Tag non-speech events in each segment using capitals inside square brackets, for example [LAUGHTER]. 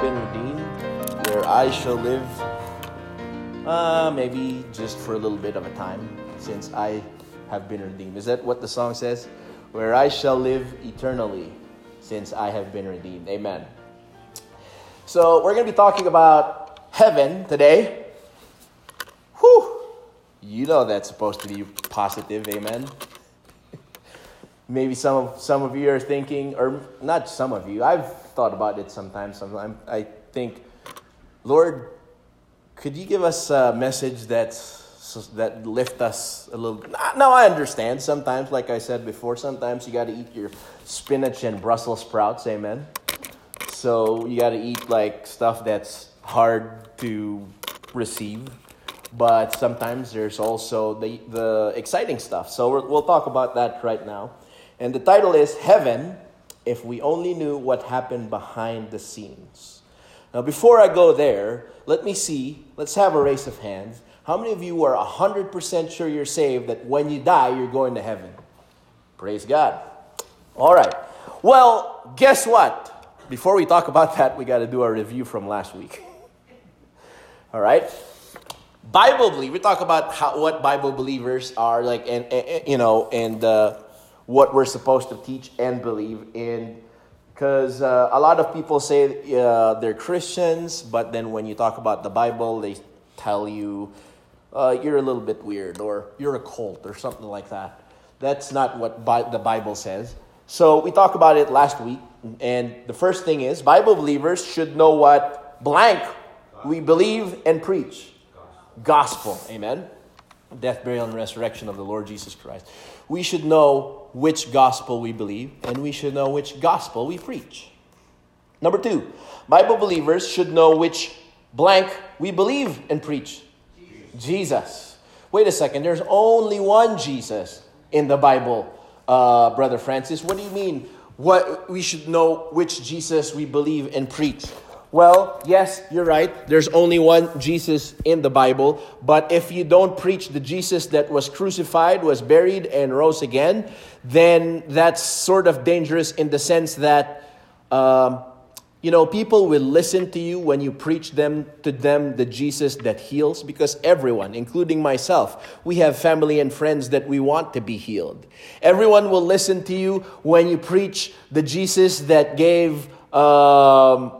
been redeemed, where I shall live, uh, maybe just for a little bit of a time, since I have been redeemed. Is that what the song says? Where I shall live eternally, since I have been redeemed. Amen. So, we're going to be talking about heaven today. Whew! You know that's supposed to be positive, amen? [LAUGHS] Maybe some of, some of you are thinking, or not some of you, I've thought about it sometimes. Sometimes I think, Lord, could you give us a message that's, that lift us a little? Now I understand. Sometimes, like I said before, sometimes you got to eat your spinach and Brussels sprouts. Amen. So you got to eat like stuff that's hard to receive but sometimes there's also the, the exciting stuff. So we will talk about that right now. And the title is Heaven If We Only Knew What Happened Behind the Scenes. Now, before I go there, let me see, let's have a race of hands. How many of you are 100% sure you're saved that when you die, you're going to heaven? Praise God. All right. Well, guess what? Before we talk about that, we got to do a review from last week. [LAUGHS] All right? Bible believe we talk about how, what Bible believers are like, and, and you know, and uh, what we're supposed to teach and believe in. Because uh, a lot of people say uh, they're Christians, but then when you talk about the Bible, they tell you uh, you're a little bit weird or you're a cult or something like that. That's not what Bi- the Bible says. So we talked about it last week, and the first thing is Bible believers should know what blank we believe and preach gospel. Amen. Death, burial, and resurrection of the Lord Jesus Christ. We should know which gospel we believe, and we should know which gospel we preach. Number two, Bible believers should know which blank we believe and preach. Jesus. Wait a second, there's only one Jesus in the Bible, uh, Brother Francis. What do you mean? What we should know which Jesus we believe and preach? Well, yes, you're right. There's only one Jesus in the Bible. But if you don't preach the Jesus that was crucified, was buried, and rose again, then that's sort of dangerous in the sense that, um, you know, people will listen to you when you preach them to them the Jesus that heals, because everyone, including myself, we have family and friends that we want to be healed. Everyone will listen to you when you preach the Jesus that gave. Um,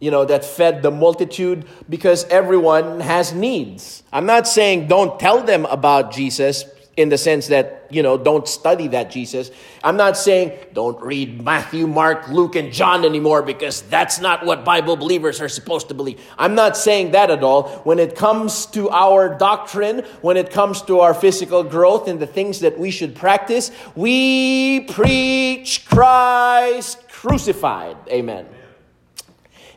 you know, that fed the multitude because everyone has needs. I'm not saying don't tell them about Jesus in the sense that, you know, don't study that Jesus. I'm not saying don't read Matthew, Mark, Luke, and John anymore because that's not what Bible believers are supposed to believe. I'm not saying that at all. When it comes to our doctrine, when it comes to our physical growth and the things that we should practice, we preach Christ crucified. Amen.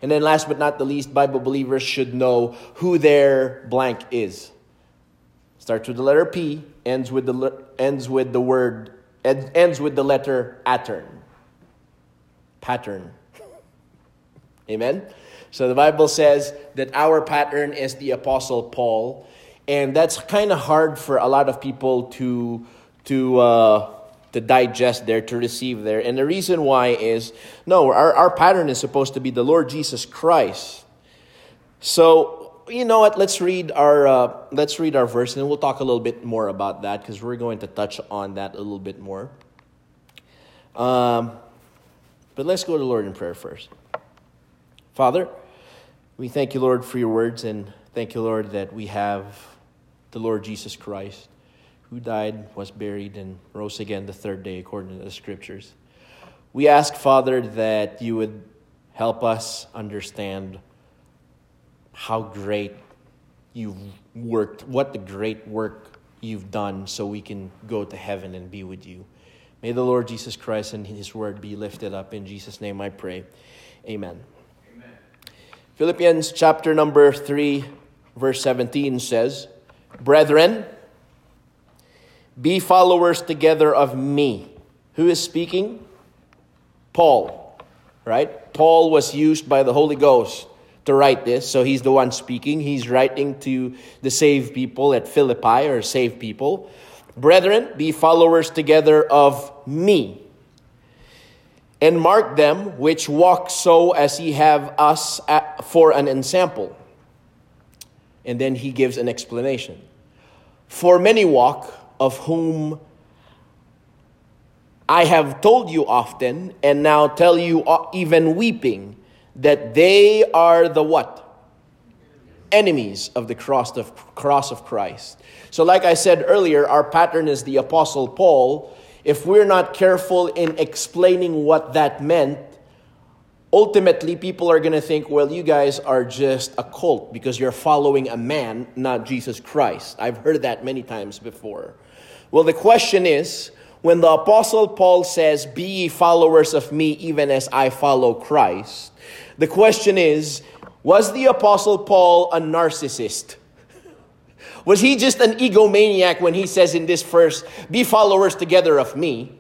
And then last but not the least, Bible believers should know who their blank is. Starts with the letter P, ends with the ends with the word ends with the letter pattern. Pattern. Amen. So the Bible says that our pattern is the apostle Paul, and that's kind of hard for a lot of people to to uh, to digest there, to receive there. And the reason why is no, our, our pattern is supposed to be the Lord Jesus Christ. So, you know what? Let's read our uh, let's read our verse, and we'll talk a little bit more about that because we're going to touch on that a little bit more. Um, but let's go to the Lord in prayer first. Father, we thank you, Lord, for your words, and thank you, Lord, that we have the Lord Jesus Christ who died, was buried, and rose again the third day according to the scriptures. We ask, Father, that you would help us understand how great you've worked, what the great work you've done, so we can go to heaven and be with you. May the Lord Jesus Christ and his word be lifted up. In Jesus' name I pray. Amen. Amen. Philippians chapter number 3, verse 17 says, Brethren, be followers together of me. Who is speaking? Paul, right? Paul was used by the Holy Ghost to write this, so he's the one speaking. He's writing to the saved people at Philippi or saved people. Brethren, be followers together of me. and mark them which walk so as ye have us for an ensample. And then he gives an explanation. For many walk, of whom I have told you often, and now tell you even weeping, that they are the what? Enemies of the cross of, cross of Christ. So, like I said earlier, our pattern is the Apostle Paul if we're not careful in explaining what that meant, ultimately people are going to think, well, you guys are just a cult because you're following a man, not Jesus Christ. I've heard that many times before. Well, the question is when the Apostle Paul says, Be ye followers of me even as I follow Christ, the question is, was the Apostle Paul a narcissist? [LAUGHS] Was he just an egomaniac when he says in this verse, be followers together of me?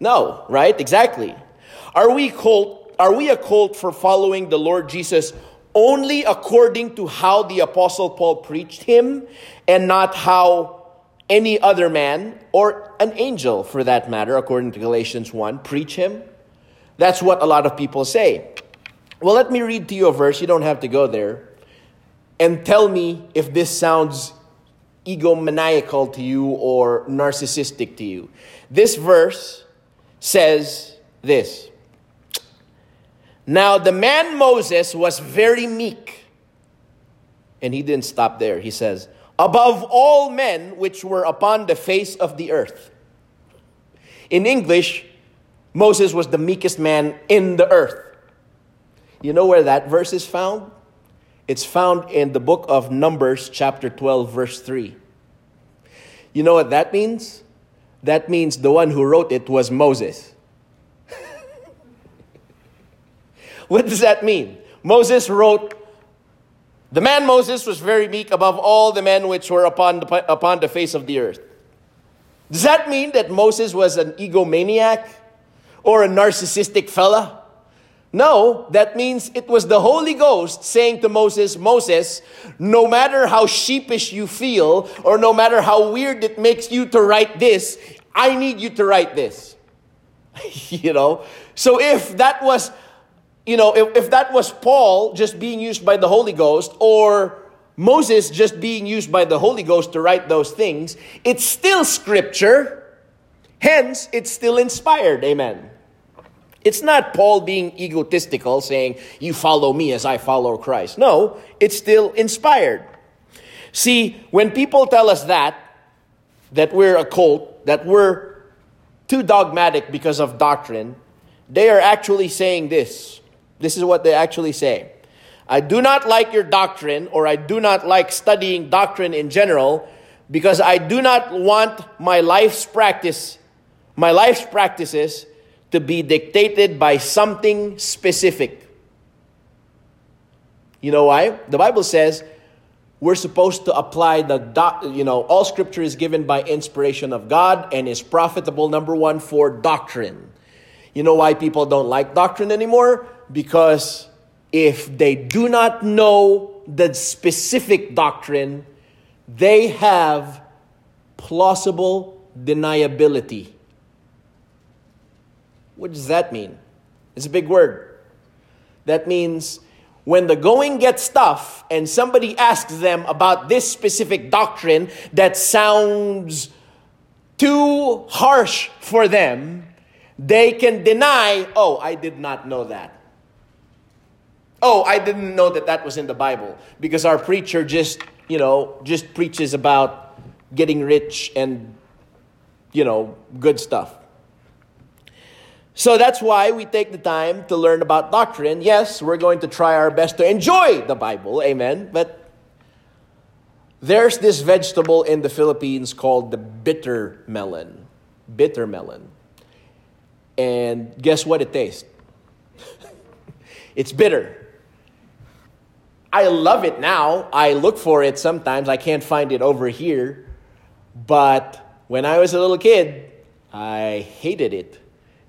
No, right? Exactly. Are we cult, are we a cult for following the Lord Jesus only according to how the apostle Paul preached him and not how any other man or an angel for that matter according to Galatians 1 preach him? That's what a lot of people say. Well, let me read to you a verse. You don't have to go there and tell me if this sounds egomaniacal to you or narcissistic to you. This verse says this Now the man Moses was very meek. And he didn't stop there. He says, Above all men which were upon the face of the earth. In English, Moses was the meekest man in the earth. You know where that verse is found? It's found in the book of Numbers, chapter 12, verse 3. You know what that means? That means the one who wrote it was Moses. [LAUGHS] what does that mean? Moses wrote, The man Moses was very meek above all the men which were upon the, upon the face of the earth. Does that mean that Moses was an egomaniac or a narcissistic fella? No, that means it was the Holy Ghost saying to Moses, Moses, no matter how sheepish you feel or no matter how weird it makes you to write this, I need you to write this. [LAUGHS] you know? So if that was, you know, if, if that was Paul just being used by the Holy Ghost or Moses just being used by the Holy Ghost to write those things, it's still scripture. Hence, it's still inspired. Amen. It's not Paul being egotistical, saying, You follow me as I follow Christ. No, it's still inspired. See, when people tell us that, that we're a cult, that we're too dogmatic because of doctrine, they are actually saying this. This is what they actually say. I do not like your doctrine, or I do not like studying doctrine in general, because I do not want my life's practice, my life's practices to be dictated by something specific. You know why? The Bible says we're supposed to apply the you know, all scripture is given by inspiration of God and is profitable number 1 for doctrine. You know why people don't like doctrine anymore? Because if they do not know the specific doctrine, they have plausible deniability. What does that mean? It's a big word. That means when the going gets tough and somebody asks them about this specific doctrine that sounds too harsh for them, they can deny, oh, I did not know that. Oh, I didn't know that that was in the Bible because our preacher just, you know, just preaches about getting rich and, you know, good stuff. So that's why we take the time to learn about doctrine. Yes, we're going to try our best to enjoy the Bible, amen. But there's this vegetable in the Philippines called the bitter melon. Bitter melon. And guess what it tastes? [LAUGHS] it's bitter. I love it now. I look for it sometimes. I can't find it over here. But when I was a little kid, I hated it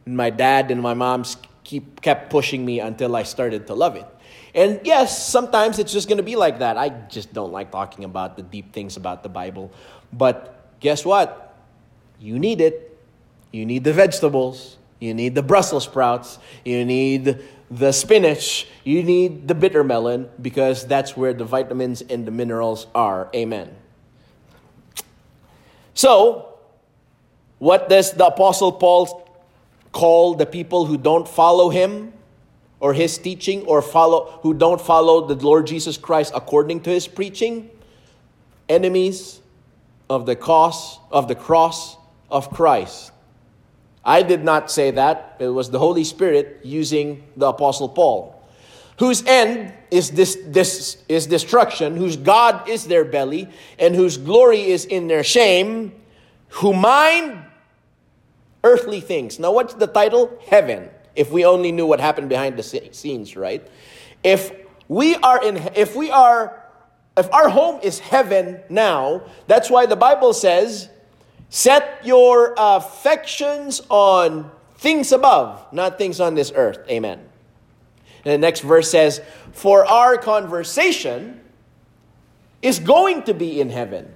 my dad and my mom keep kept pushing me until I started to love it. And yes, sometimes it's just going to be like that. I just don't like talking about the deep things about the Bible. But guess what? You need it. You need the vegetables. you need the Brussels sprouts, you need the spinach, you need the bitter melon because that's where the vitamins and the minerals are. Amen. So, what does the Apostle Paul call the people who don't follow him or his teaching or follow who don't follow the Lord Jesus Christ according to his preaching? Enemies of the cause of the cross of Christ. I did not say that. It was the Holy Spirit using the Apostle Paul, whose end is this, this is destruction, whose God is their belly, and whose glory is in their shame, who mind earthly things. Now, what's the title? Heaven. If we only knew what happened behind the scenes, right? If we are in, if we are, if our home is heaven now, that's why the Bible says Set your affections on things above, not things on this earth. Amen. And the next verse says, For our conversation is going to be in heaven.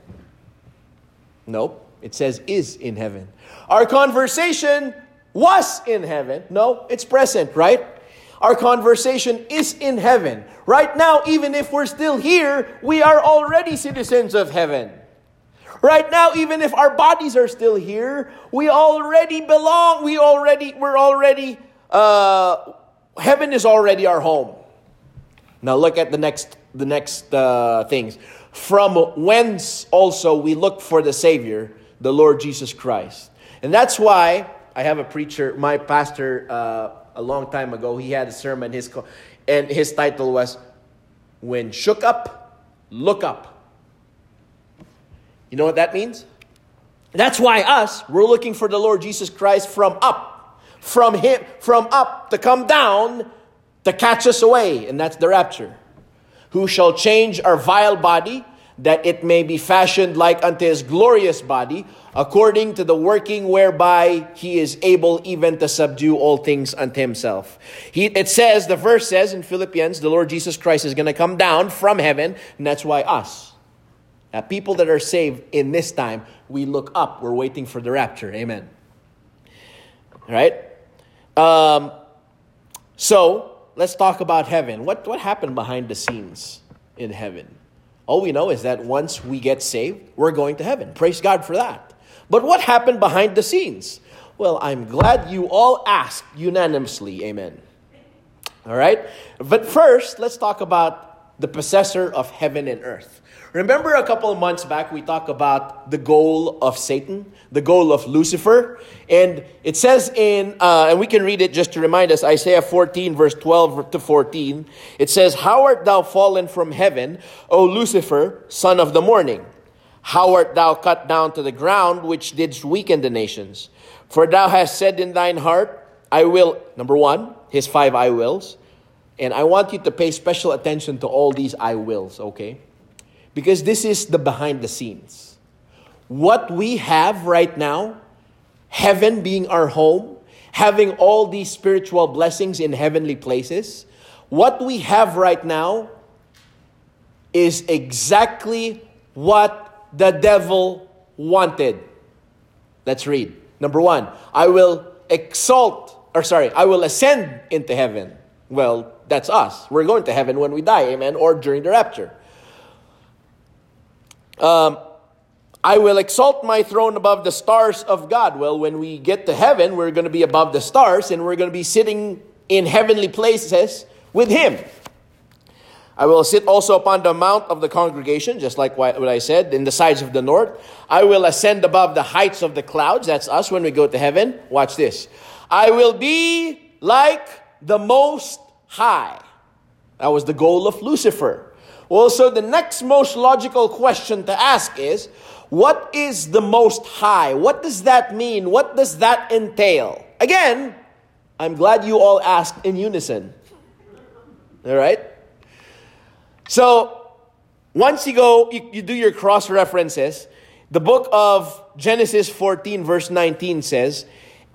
Nope, it says is in heaven. Our conversation was in heaven. No, it's present, right? Our conversation is in heaven. Right now, even if we're still here, we are already citizens of heaven. Right now, even if our bodies are still here, we already belong. We already, we're already, uh, heaven is already our home. Now look at the next, the next uh, things. From whence also we look for the Savior, the Lord Jesus Christ. And that's why I have a preacher, my pastor, uh, a long time ago, he had a sermon, his, and his title was, When Shook Up, Look Up. You know what that means? That's why us, we're looking for the Lord Jesus Christ from up, from Him, from up to come down to catch us away, and that's the rapture. Who shall change our vile body, that it may be fashioned like unto His glorious body, according to the working whereby He is able even to subdue all things unto Himself. He, it says, the verse says in Philippians, the Lord Jesus Christ is going to come down from heaven, and that's why us uh, people that are saved in this time, we look up. We're waiting for the rapture. Amen. All right? Um, so, let's talk about heaven. What, what happened behind the scenes in heaven? All we know is that once we get saved, we're going to heaven. Praise God for that. But what happened behind the scenes? Well, I'm glad you all asked unanimously. Amen. All right? But first, let's talk about the possessor of heaven and earth. Remember a couple of months back, we talked about the goal of Satan, the goal of Lucifer. And it says in, uh, and we can read it just to remind us, Isaiah 14, verse 12 to 14. It says, How art thou fallen from heaven, O Lucifer, son of the morning? How art thou cut down to the ground, which didst weaken the nations? For thou hast said in thine heart, I will, number one, his five I wills. And I want you to pay special attention to all these I wills, okay? Because this is the behind the scenes. What we have right now, heaven being our home, having all these spiritual blessings in heavenly places, what we have right now is exactly what the devil wanted. Let's read. Number one, I will exalt, or sorry, I will ascend into heaven. Well, that's us. We're going to heaven when we die, amen, or during the rapture. Um, I will exalt my throne above the stars of God. Well, when we get to heaven, we're going to be above the stars and we're going to be sitting in heavenly places with Him. I will sit also upon the mount of the congregation, just like what I said, in the sides of the north. I will ascend above the heights of the clouds. That's us when we go to heaven. Watch this. I will be like the Most High. That was the goal of Lucifer. Well, so the next most logical question to ask is what is the most high? What does that mean? What does that entail? Again, I'm glad you all asked in unison. All right? So, once you go, you, you do your cross references. The book of Genesis 14, verse 19 says,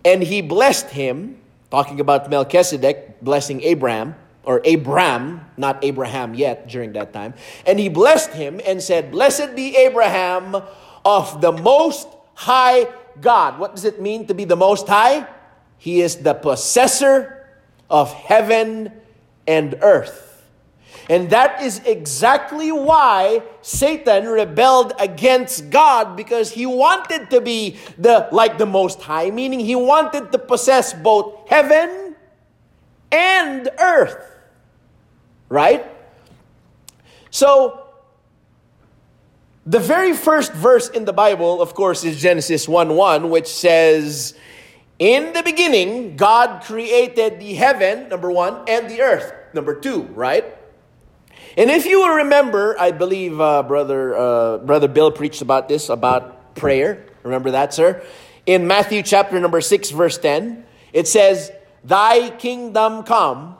And he blessed him, talking about Melchizedek blessing Abraham or Abram, not Abraham yet during that time. And he blessed him and said, Blessed be Abraham of the Most High God. What does it mean to be the Most High? He is the possessor of heaven and earth. And that is exactly why Satan rebelled against God because he wanted to be the like the most high, meaning he wanted to possess both heaven and earth. Right? So the very first verse in the Bible, of course, is Genesis 1 1, which says, In the beginning, God created the heaven, number one, and the earth, number two, right? And if you will remember, I believe uh, brother uh, brother Bill preached about this about prayer. Remember that, sir? In Matthew chapter number 6 verse 10, it says, "Thy kingdom come,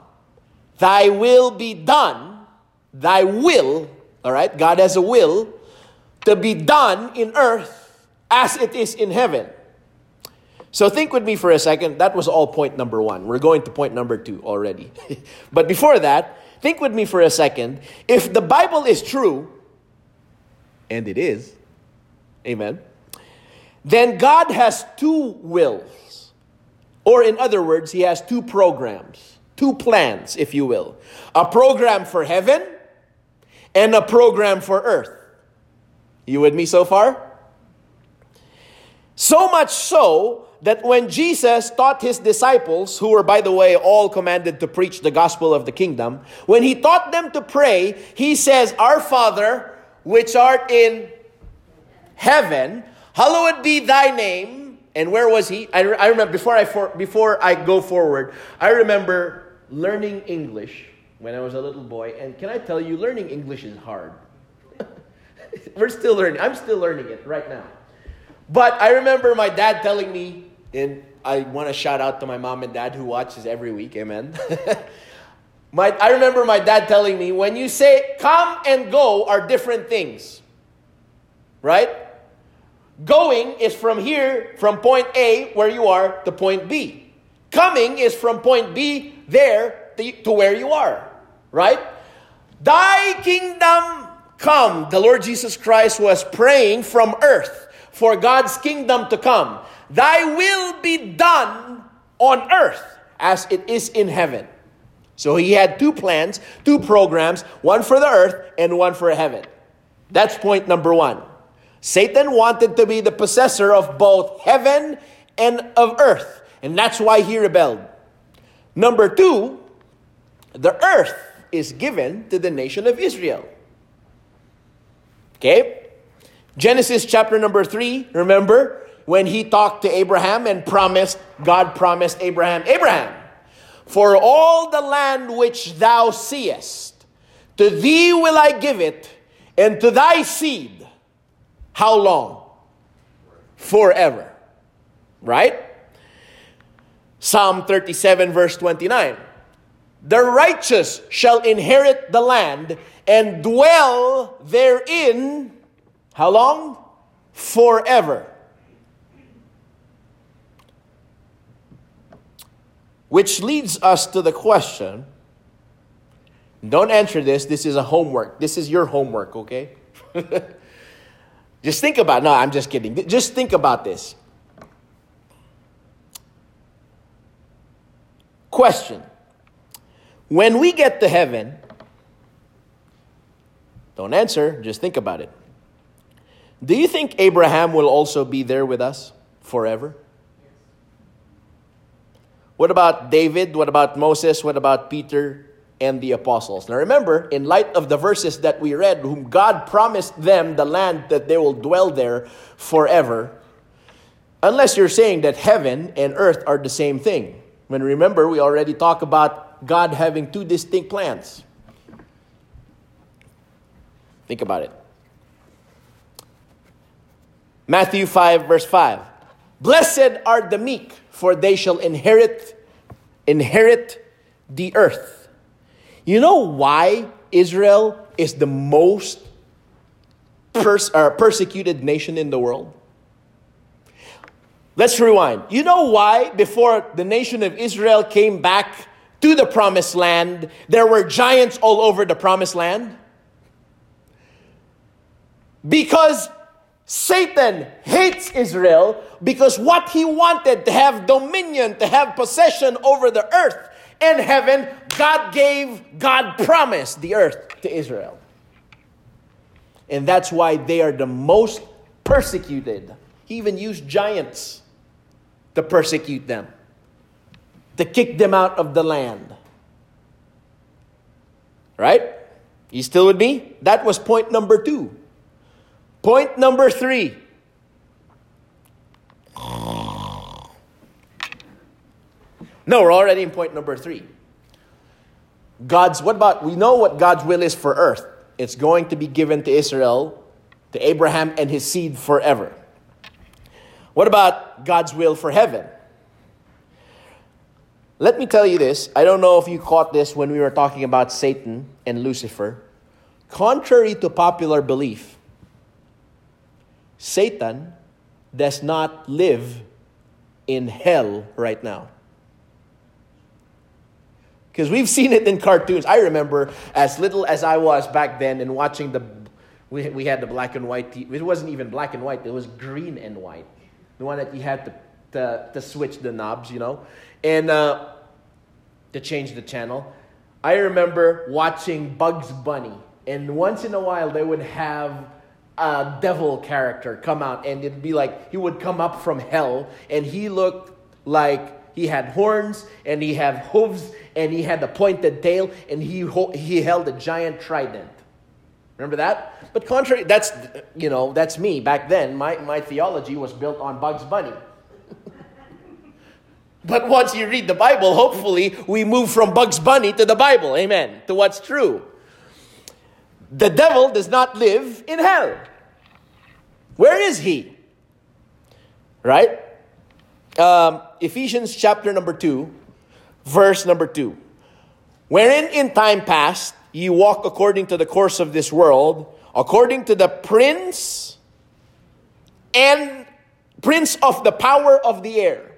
thy will be done, thy will, all right? God has a will to be done in earth as it is in heaven." So think with me for a second. That was all point number 1. We're going to point number 2 already. [LAUGHS] but before that, Think with me for a second. If the Bible is true, and it is, amen, then God has two wills. Or, in other words, He has two programs, two plans, if you will a program for heaven and a program for earth. You with me so far? So much so that when Jesus taught his disciples, who were, by the way, all commanded to preach the gospel of the kingdom, when he taught them to pray, he says, Our Father, which art in heaven, hallowed be thy name. And where was he? I, I remember, before I, for, before I go forward, I remember learning English when I was a little boy. And can I tell you, learning English is hard. [LAUGHS] We're still learning. I'm still learning it right now. But I remember my dad telling me, and I want to shout out to my mom and dad who watches every week. Amen. [LAUGHS] my, I remember my dad telling me when you say come and go are different things. Right? Going is from here, from point A, where you are, to point B. Coming is from point B there to where you are. Right? Thy kingdom come. The Lord Jesus Christ was praying from earth for God's kingdom to come. Thy will be done on earth as it is in heaven. So he had two plans, two programs, one for the earth and one for heaven. That's point number one. Satan wanted to be the possessor of both heaven and of earth, and that's why he rebelled. Number two, the earth is given to the nation of Israel. Okay? Genesis chapter number three, remember? when he talked to Abraham and promised, God promised Abraham, Abraham, for all the land which thou seest, to thee will I give it, and to thy seed. How long? Forever. Right? Psalm 37, verse 29. The righteous shall inherit the land and dwell therein. How long? Forever. Which leads us to the question don't answer this. This is a homework. This is your homework, okay? [LAUGHS] just think about No, I'm just kidding. Just think about this. Question When we get to heaven, don't answer, just think about it. Do you think Abraham will also be there with us forever? What about David? What about Moses? What about Peter and the apostles? Now remember, in light of the verses that we read, whom God promised them the land that they will dwell there forever, unless you're saying that heaven and earth are the same thing. When remember, we already talked about God having two distinct plans. Think about it. Matthew 5, verse 5. Blessed are the meek for they shall inherit inherit the earth. You know why Israel is the most pers- uh, persecuted nation in the world? Let's rewind. You know why before the nation of Israel came back to the promised land, there were giants all over the promised land? Because Satan hates Israel because what he wanted to have dominion, to have possession over the earth and heaven, God gave, God promised the earth to Israel. And that's why they are the most persecuted. He even used giants to persecute them, to kick them out of the land. Right? You still with me? That was point number two. Point number three. No, we're already in point number three. God's, what about, we know what God's will is for earth. It's going to be given to Israel, to Abraham and his seed forever. What about God's will for heaven? Let me tell you this. I don't know if you caught this when we were talking about Satan and Lucifer. Contrary to popular belief, Satan does not live in hell right now. Because we've seen it in cartoons. I remember as little as I was back then and watching the, we, we had the black and white, it wasn't even black and white, it was green and white. The one that you had to, to, to switch the knobs, you know, and uh, to change the channel. I remember watching Bugs Bunny, and once in a while they would have a devil character come out, and it'd be like he would come up from hell, and he looked like he had horns and he had hooves and he had a pointed tail and he, he held a giant trident. Remember that? But contrary, that's, you know, that's me back then. My, my theology was built on Bugs Bunny. [LAUGHS] but once you read the Bible, hopefully we move from Bugs Bunny to the Bible. Amen. To what's true. The devil does not live in hell. Where is he? Right? Um, Ephesians chapter number 2, verse number 2. Wherein in time past ye walk according to the course of this world, according to the prince and prince of the power of the air.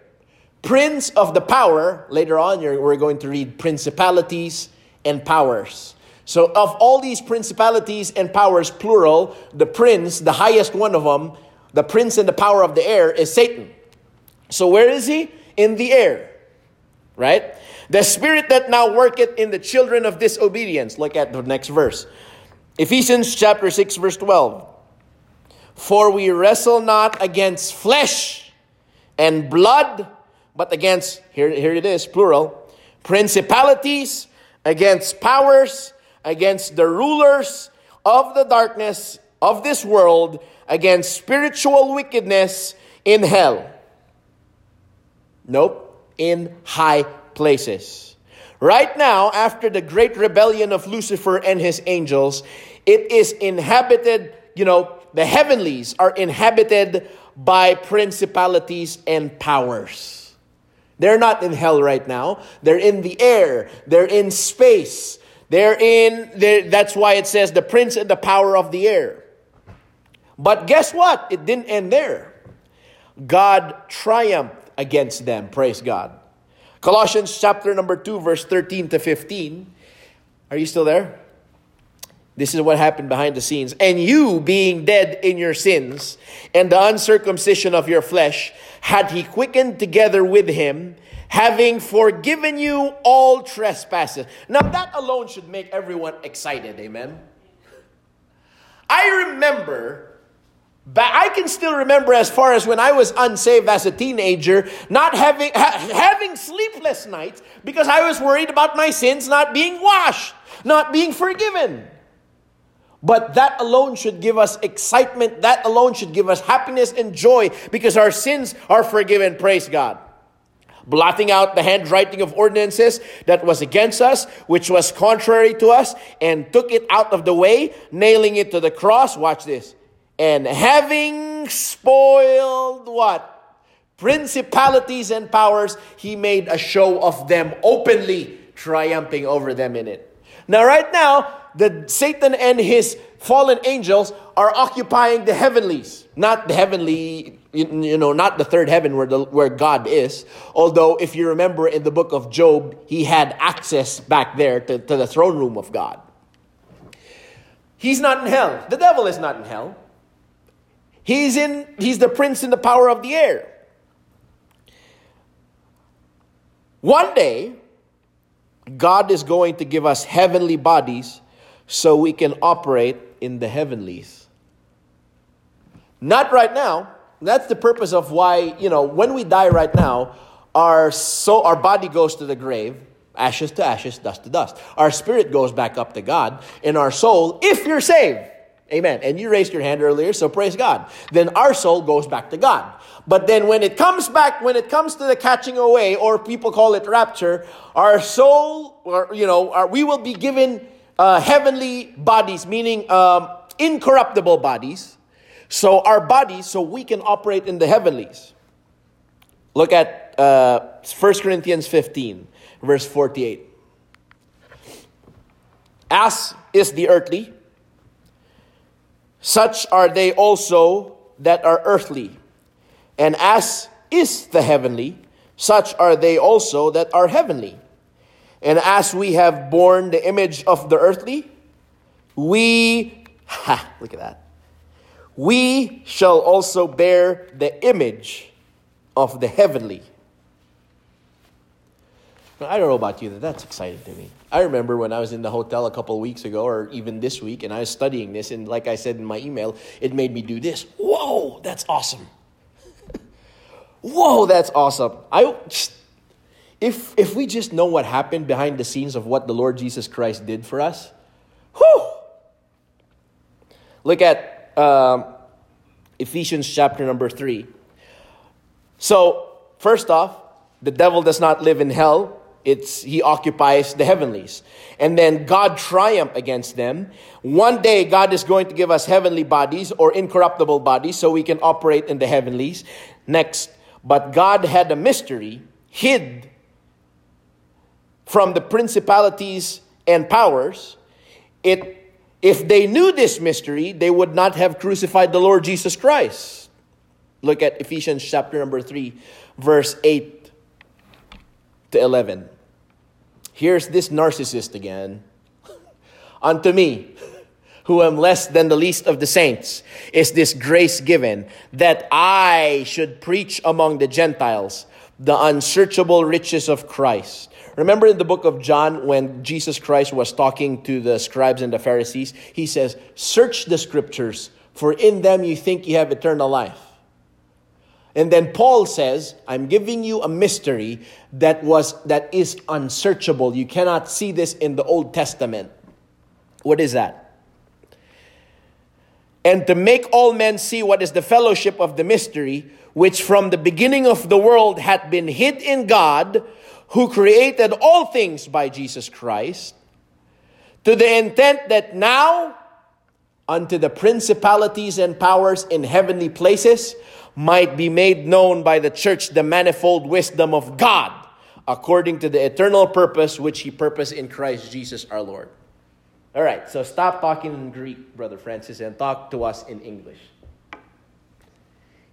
Prince of the power, later on we're going to read principalities and powers. So, of all these principalities and powers, plural, the prince, the highest one of them, the prince and the power of the air is Satan. So, where is he? In the air, right? The spirit that now worketh in the children of disobedience. Look at the next verse. Ephesians chapter 6, verse 12. For we wrestle not against flesh and blood, but against, here, here it is, plural, principalities, against powers, against the rulers of the darkness of this world, against spiritual wickedness in hell. Nope, in high places. Right now, after the great rebellion of Lucifer and his angels, it is inhabited, you know, the heavenlies are inhabited by principalities and powers. They're not in hell right now. They're in the air. They're in space. They're in, they're, that's why it says the prince and the power of the air. But guess what? It didn't end there. God triumphed against them. Praise God. Colossians chapter number 2, verse 13 to 15. Are you still there? This is what happened behind the scenes. And you, being dead in your sins and the uncircumcision of your flesh, had he quickened together with him, having forgiven you all trespasses. Now, that alone should make everyone excited. Amen. I remember but I can still remember as far as when I was unsaved as a teenager, not having ha- having sleepless nights because I was worried about my sins not being washed, not being forgiven. But that alone should give us excitement. That alone should give us happiness and joy because our sins are forgiven. Praise God. Blotting out the handwriting of ordinances that was against us, which was contrary to us, and took it out of the way, nailing it to the cross. Watch this and having spoiled what? Principalities and powers, he made a show of them openly, triumphing over them in it. Now, right now, the Satan and his fallen angels are occupying the heavenlies, not the heavenly, you know, not the third heaven where the, where God is. Although, if you remember in the book of Job, he had access back there to, to the throne room of God. He's not in hell. The devil is not in hell. He's in he's the prince in the power of the air. One day, God is going to give us heavenly bodies so we can operate in the heavenlies. Not right now. That's the purpose of why, you know, when we die right now, our so our body goes to the grave, ashes to ashes, dust to dust. Our spirit goes back up to God, and our soul, if you're saved, amen. And you raised your hand earlier, so praise God. Then our soul goes back to God. But then when it comes back, when it comes to the catching away, or people call it rapture, our soul, or you know, our, we will be given uh, heavenly bodies, meaning um, incorruptible bodies. So our bodies, so we can operate in the heavenlies. Look at uh, 1 Corinthians 15, verse 48. As is the earthly, such are they also that are earthly. And as is the heavenly, such are they also that are heavenly. And as we have borne the image of the earthly, we, [LAUGHS] ha, look at that, we shall also bear the image of the heavenly. I don't know about you, but that's exciting to me. I remember when I was in the hotel a couple weeks ago, or even this week, and I was studying this, and like I said in my email, it made me do this. Whoa, that's awesome. [LAUGHS] Whoa, that's awesome. I if if we just know what happened behind the scenes of what the Lord Jesus Christ did for us, whew. Look at um, Ephesians chapter number three. So first off, the devil does not live in hell. It's he occupies the heavenlies. And then God triumph against them. One day God is going to give us heavenly bodies or incorruptible bodies so we can operate in the heavenlies. Next, but God had a mystery hid from the principalities and powers. It, if they knew this mystery, they would not have crucified the Lord Jesus Christ. Look at Ephesians chapter number 3, verse 8 to 11. Here's this narcissist again. [LAUGHS] Unto me, who am less than the least of the saints, is this grace given that I should preach among the Gentiles the unsearchable riches of Christ. Remember in the book of John when Jesus Christ was talking to the scribes and the Pharisees, he says, Search the scriptures, for in them you think you have eternal life. And then Paul says, I'm giving you a mystery that was that is unsearchable. You cannot see this in the Old Testament. What is that? and to make all men see what is the fellowship of the mystery, which from the beginning of the world had been hid in God, who created all things by Jesus Christ, to the intent that now unto the principalities and powers in heavenly places might be made known by the church the manifold wisdom of God, according to the eternal purpose which he purposed in Christ Jesus our Lord. All right, so stop talking in Greek, Brother Francis, and talk to us in English.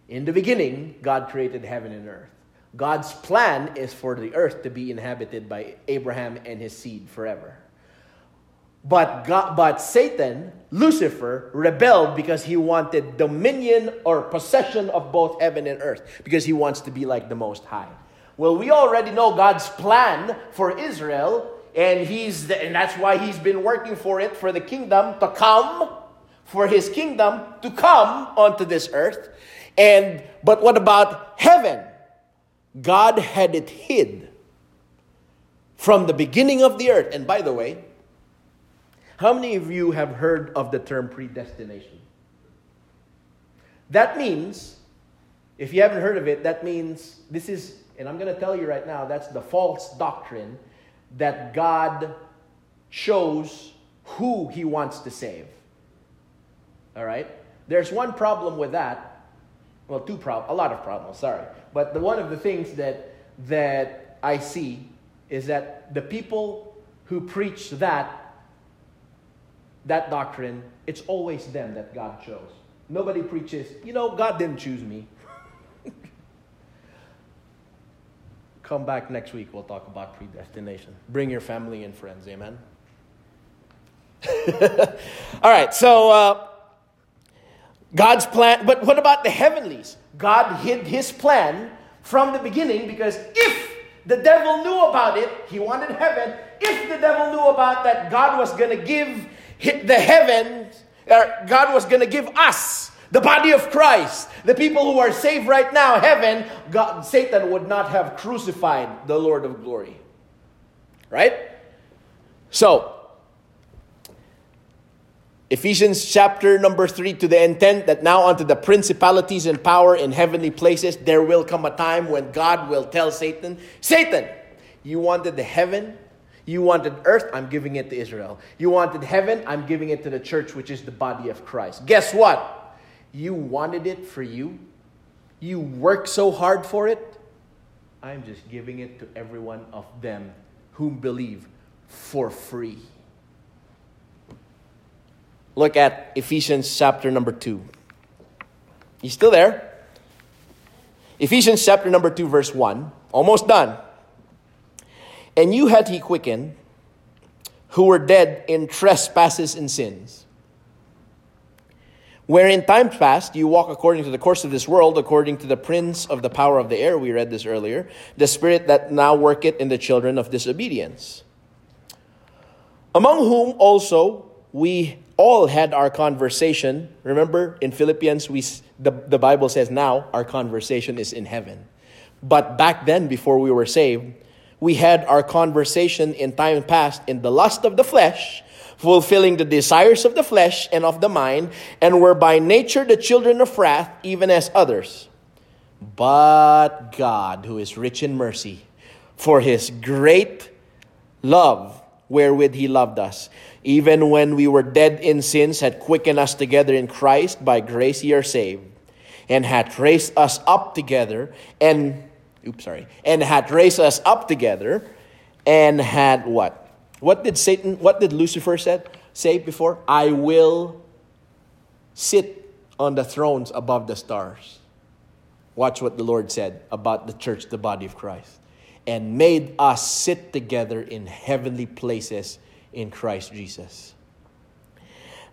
In the beginning, God created heaven and earth. God's plan is for the earth to be inhabited by Abraham and his seed forever. But, God, but Satan, Lucifer, rebelled because he wanted dominion or possession of both heaven and earth, because he wants to be like the Most High. Well, we already know God's plan for Israel and he's the, and that's why he's been working for it for the kingdom to come for his kingdom to come onto this earth. And but what about heaven? God had it hid from the beginning of the earth. And by the way how many of you have heard of the term predestination that means if you haven't heard of it that means this is and i'm going to tell you right now that's the false doctrine that God chose who he wants to save. All right? There's one problem with that. Well, two problems, a lot of problems, sorry. But the one of the things that that I see is that the people who preach that that doctrine, it's always them that God chose. Nobody preaches, you know, God didn't choose me. [LAUGHS] Come back next week. We'll talk about predestination. Bring your family and friends. Amen. [LAUGHS] All right. So uh, God's plan, but what about the heavenlies? God hid his plan from the beginning because if the devil knew about it, he wanted heaven. If the devil knew about that, God was going to give the heavens, or God was going to give us, the body of Christ, the people who are saved right now, heaven, God, Satan would not have crucified the Lord of glory. Right? So, Ephesians chapter number 3 to the intent that now unto the principalities and power in heavenly places there will come a time when God will tell Satan, Satan, you wanted the heaven, you wanted earth, I'm giving it to Israel. You wanted heaven, I'm giving it to the church, which is the body of Christ. Guess what? You wanted it for you. You worked so hard for it. I'm just giving it to every one of them whom believe for free. Look at Ephesians chapter number 2. You still there? Ephesians chapter number 2, verse 1. Almost done. And you had he quickened who were dead in trespasses and sins. Where in times past you walk according to the course of this world, according to the prince of the power of the air, we read this earlier, the spirit that now worketh in the children of disobedience. Among whom also we all had our conversation. Remember, in Philippians, we, the, the Bible says now our conversation is in heaven. But back then, before we were saved, we had our conversation in time past in the lust of the flesh, fulfilling the desires of the flesh and of the mind, and were by nature the children of wrath, even as others. But God, who is rich in mercy, for his great love wherewith he loved us, even when we were dead in sins, had quickened us together in Christ. By grace ye are saved, and had raised us up together, and oops, sorry, and had raised us up together, and had what? What did Satan? What did Lucifer said say before? I will sit on the thrones above the stars. Watch what the Lord said about the church, the body of Christ, and made us sit together in heavenly places in Christ Jesus.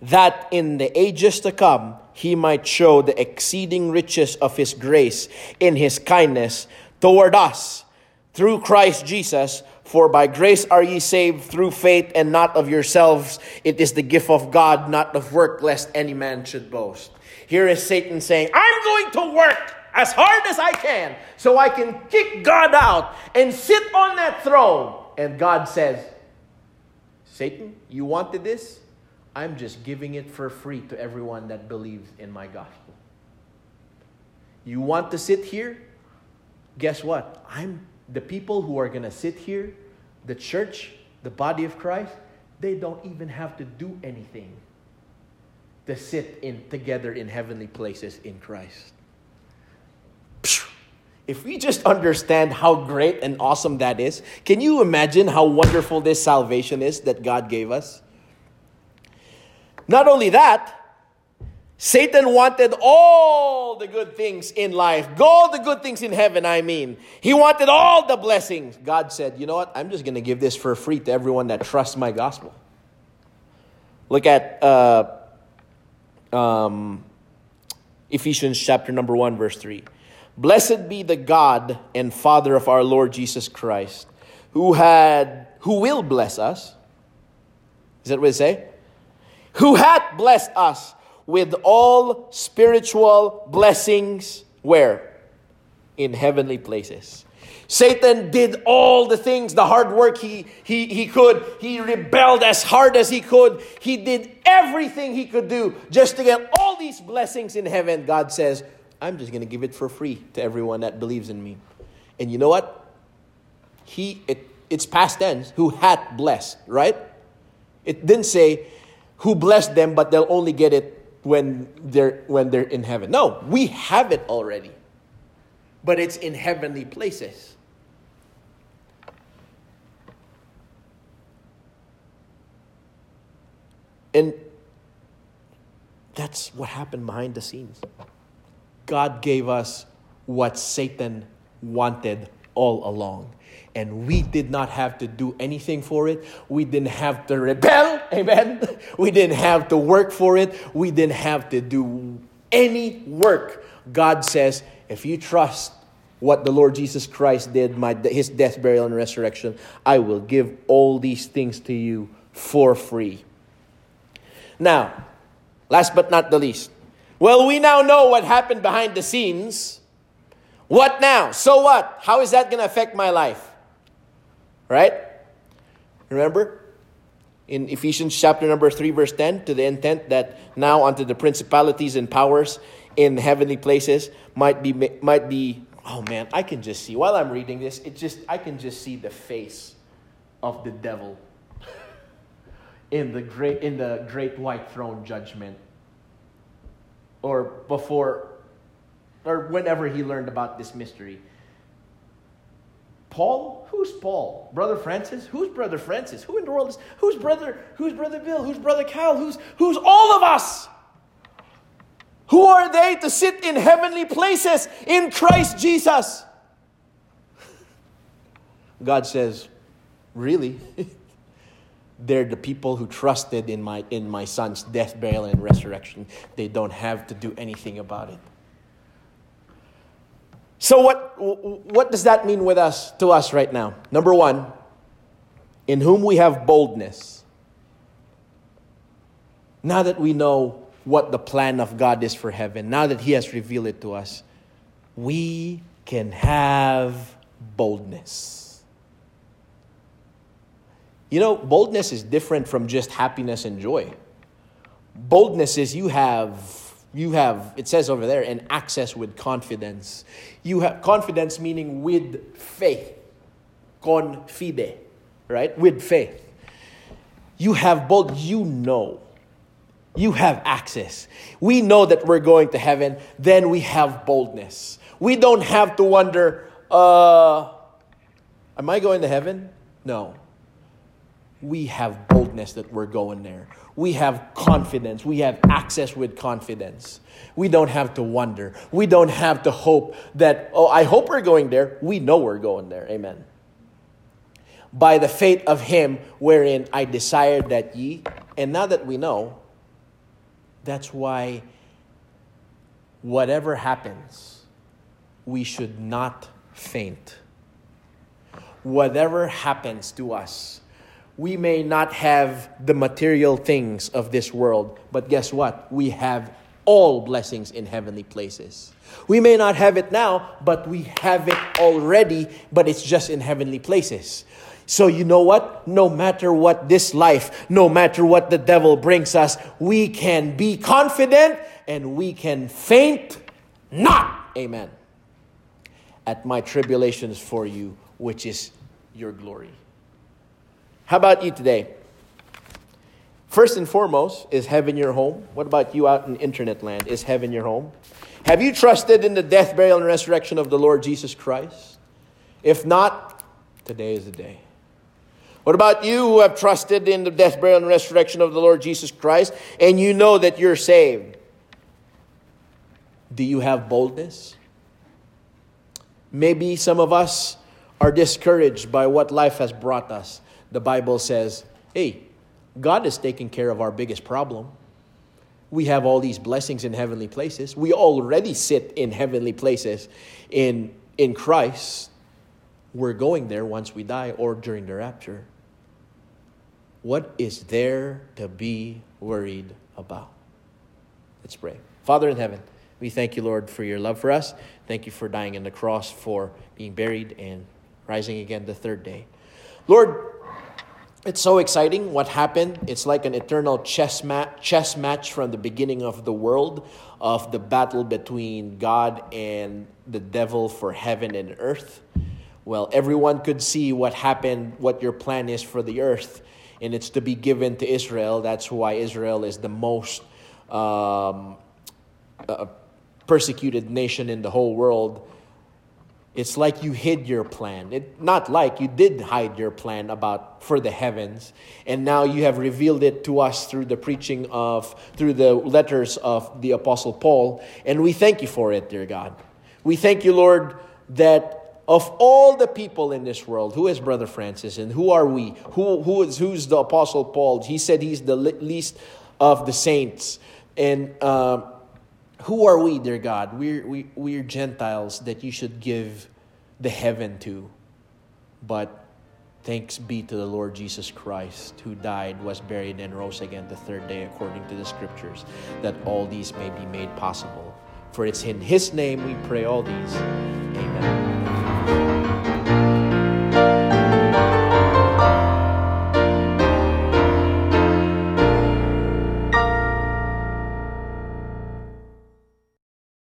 That in the ages to come he might show the exceeding riches of his grace in his kindness toward us through Christ Jesus. For by grace are ye saved through faith and not of yourselves. It is the gift of God, not of work, lest any man should boast. Here is Satan saying, I'm going to work as hard as I can so I can kick God out and sit on that throne. And God says, Satan, you wanted this? I'm just giving it for free to everyone that believes in my gospel. You want to sit here? Guess what? I'm the people who are going to sit here, the church, the body of Christ, they don't even have to do anything to sit in together in heavenly places in Christ. If we just understand how great and awesome that is, can you imagine how wonderful this salvation is that God gave us? Not only that, Satan wanted all the good things in life, all the good things in heaven, I mean. He wanted all the blessings. God said, You know what? I'm just going to give this for free to everyone that trusts my gospel. Look at uh, um, Ephesians chapter number 1, verse 3. Blessed be the God and Father of our Lord Jesus Christ, who had who will bless us. Is that what it say? Who hath blessed us with all spiritual blessings where? In heavenly places. Satan did all the things, the hard work he, he, he could. He rebelled as hard as he could. He did everything he could do just to get all these blessings in heaven. God says, I'm just going to give it for free to everyone that believes in me. And you know what? He, it, it's past tense, who had blessed, right? It didn't say who blessed them, but they'll only get it when they're, when they're in heaven. No, we have it already, but it's in heavenly places. And that's what happened behind the scenes. God gave us what Satan wanted all along. And we did not have to do anything for it. We didn't have to rebel. Amen. [LAUGHS] We didn't have to work for it. We didn't have to do any work. God says, if you trust what the Lord Jesus Christ did, my, his death, burial, and resurrection, I will give all these things to you for free. Now, last but not the least, well, we now know what happened behind the scenes. What now? So what? How is that going to affect my life? Right? Remember? In Ephesians chapter number 3, verse 10, to the intent that now unto the principalities and powers in heavenly places might be might be oh man, I can just see while I'm reading this, it just I can just see the face of the devil [LAUGHS] in the great in the great white throne judgment or before or whenever he learned about this mystery paul? Who's paul? Brother francis? Who's brother francis? Who in the world is who's brother who's brother bill? Who's brother cal? Who's who's all of us? Who are they to sit in heavenly places in christ jesus? God says really? [LAUGHS] They're the people who trusted in my in my son's death burial and resurrection. They don't have to do anything about it so what what does that mean with us to us right now? Number 1 in whom we have boldness. Now that we know what the plan of God is for heaven now that he has revealed it to us we can have boldness. You know, boldness is different from just happiness and joy. Boldness is you have you have it says over there an access with confidence. You have confidence meaning with faith. Confide, right? With faith. You have bold you know. You have access. We know that we're going to heaven, then we have boldness. We don't have to wonder, uh, am I going to heaven? No we have boldness that we're going there. We have confidence. We have access with confidence. We don't have to wonder. We don't have to hope that, oh, I hope we're going there. We know we're going there. Amen. By the faith of Him wherein I desired that ye. And now that we know, that's why whatever happens, we should not faint. Whatever happens to us, we may not have the material things of this world, but guess what? We have all blessings in heavenly places. We may not have it now, but we have it already, but it's just in heavenly places. So, you know what? No matter what this life, no matter what the devil brings us, we can be confident and we can faint not. Amen. At my tribulations for you, which is your glory. How about you today? First and foremost, is heaven your home? What about you out in internet land? Is heaven your home? Have you trusted in the death, burial, and resurrection of the Lord Jesus Christ? If not, today is the day. What about you who have trusted in the death, burial, and resurrection of the Lord Jesus Christ and you know that you're saved? Do you have boldness? Maybe some of us are discouraged by what life has brought us the Bible says, hey, God is taking care of our biggest problem. We have all these blessings in heavenly places. We already sit in heavenly places in, in Christ. We're going there once we die or during the rapture. What is there to be worried about? Let's pray. Father in heaven, we thank you, Lord, for your love for us. Thank you for dying on the cross, for being buried and rising again the third day. Lord, it's so exciting what happened. It's like an eternal chess match, chess match from the beginning of the world, of the battle between God and the devil for heaven and earth. Well, everyone could see what happened, what your plan is for the earth, and it's to be given to Israel. That's why Israel is the most um, uh, persecuted nation in the whole world it's like you hid your plan. It, not like you did hide your plan about for the heavens, and now you have revealed it to us through the preaching of through the letters of the apostle Paul, and we thank you for it, dear God. We thank you, Lord, that of all the people in this world, who is Brother Francis and who are we? Who, who is who's the apostle Paul? He said he's the least of the saints, and. Uh, who are we, dear God? We're, we, we're Gentiles that you should give the heaven to. But thanks be to the Lord Jesus Christ, who died, was buried, and rose again the third day, according to the scriptures, that all these may be made possible. For it's in His name we pray all these. Amen.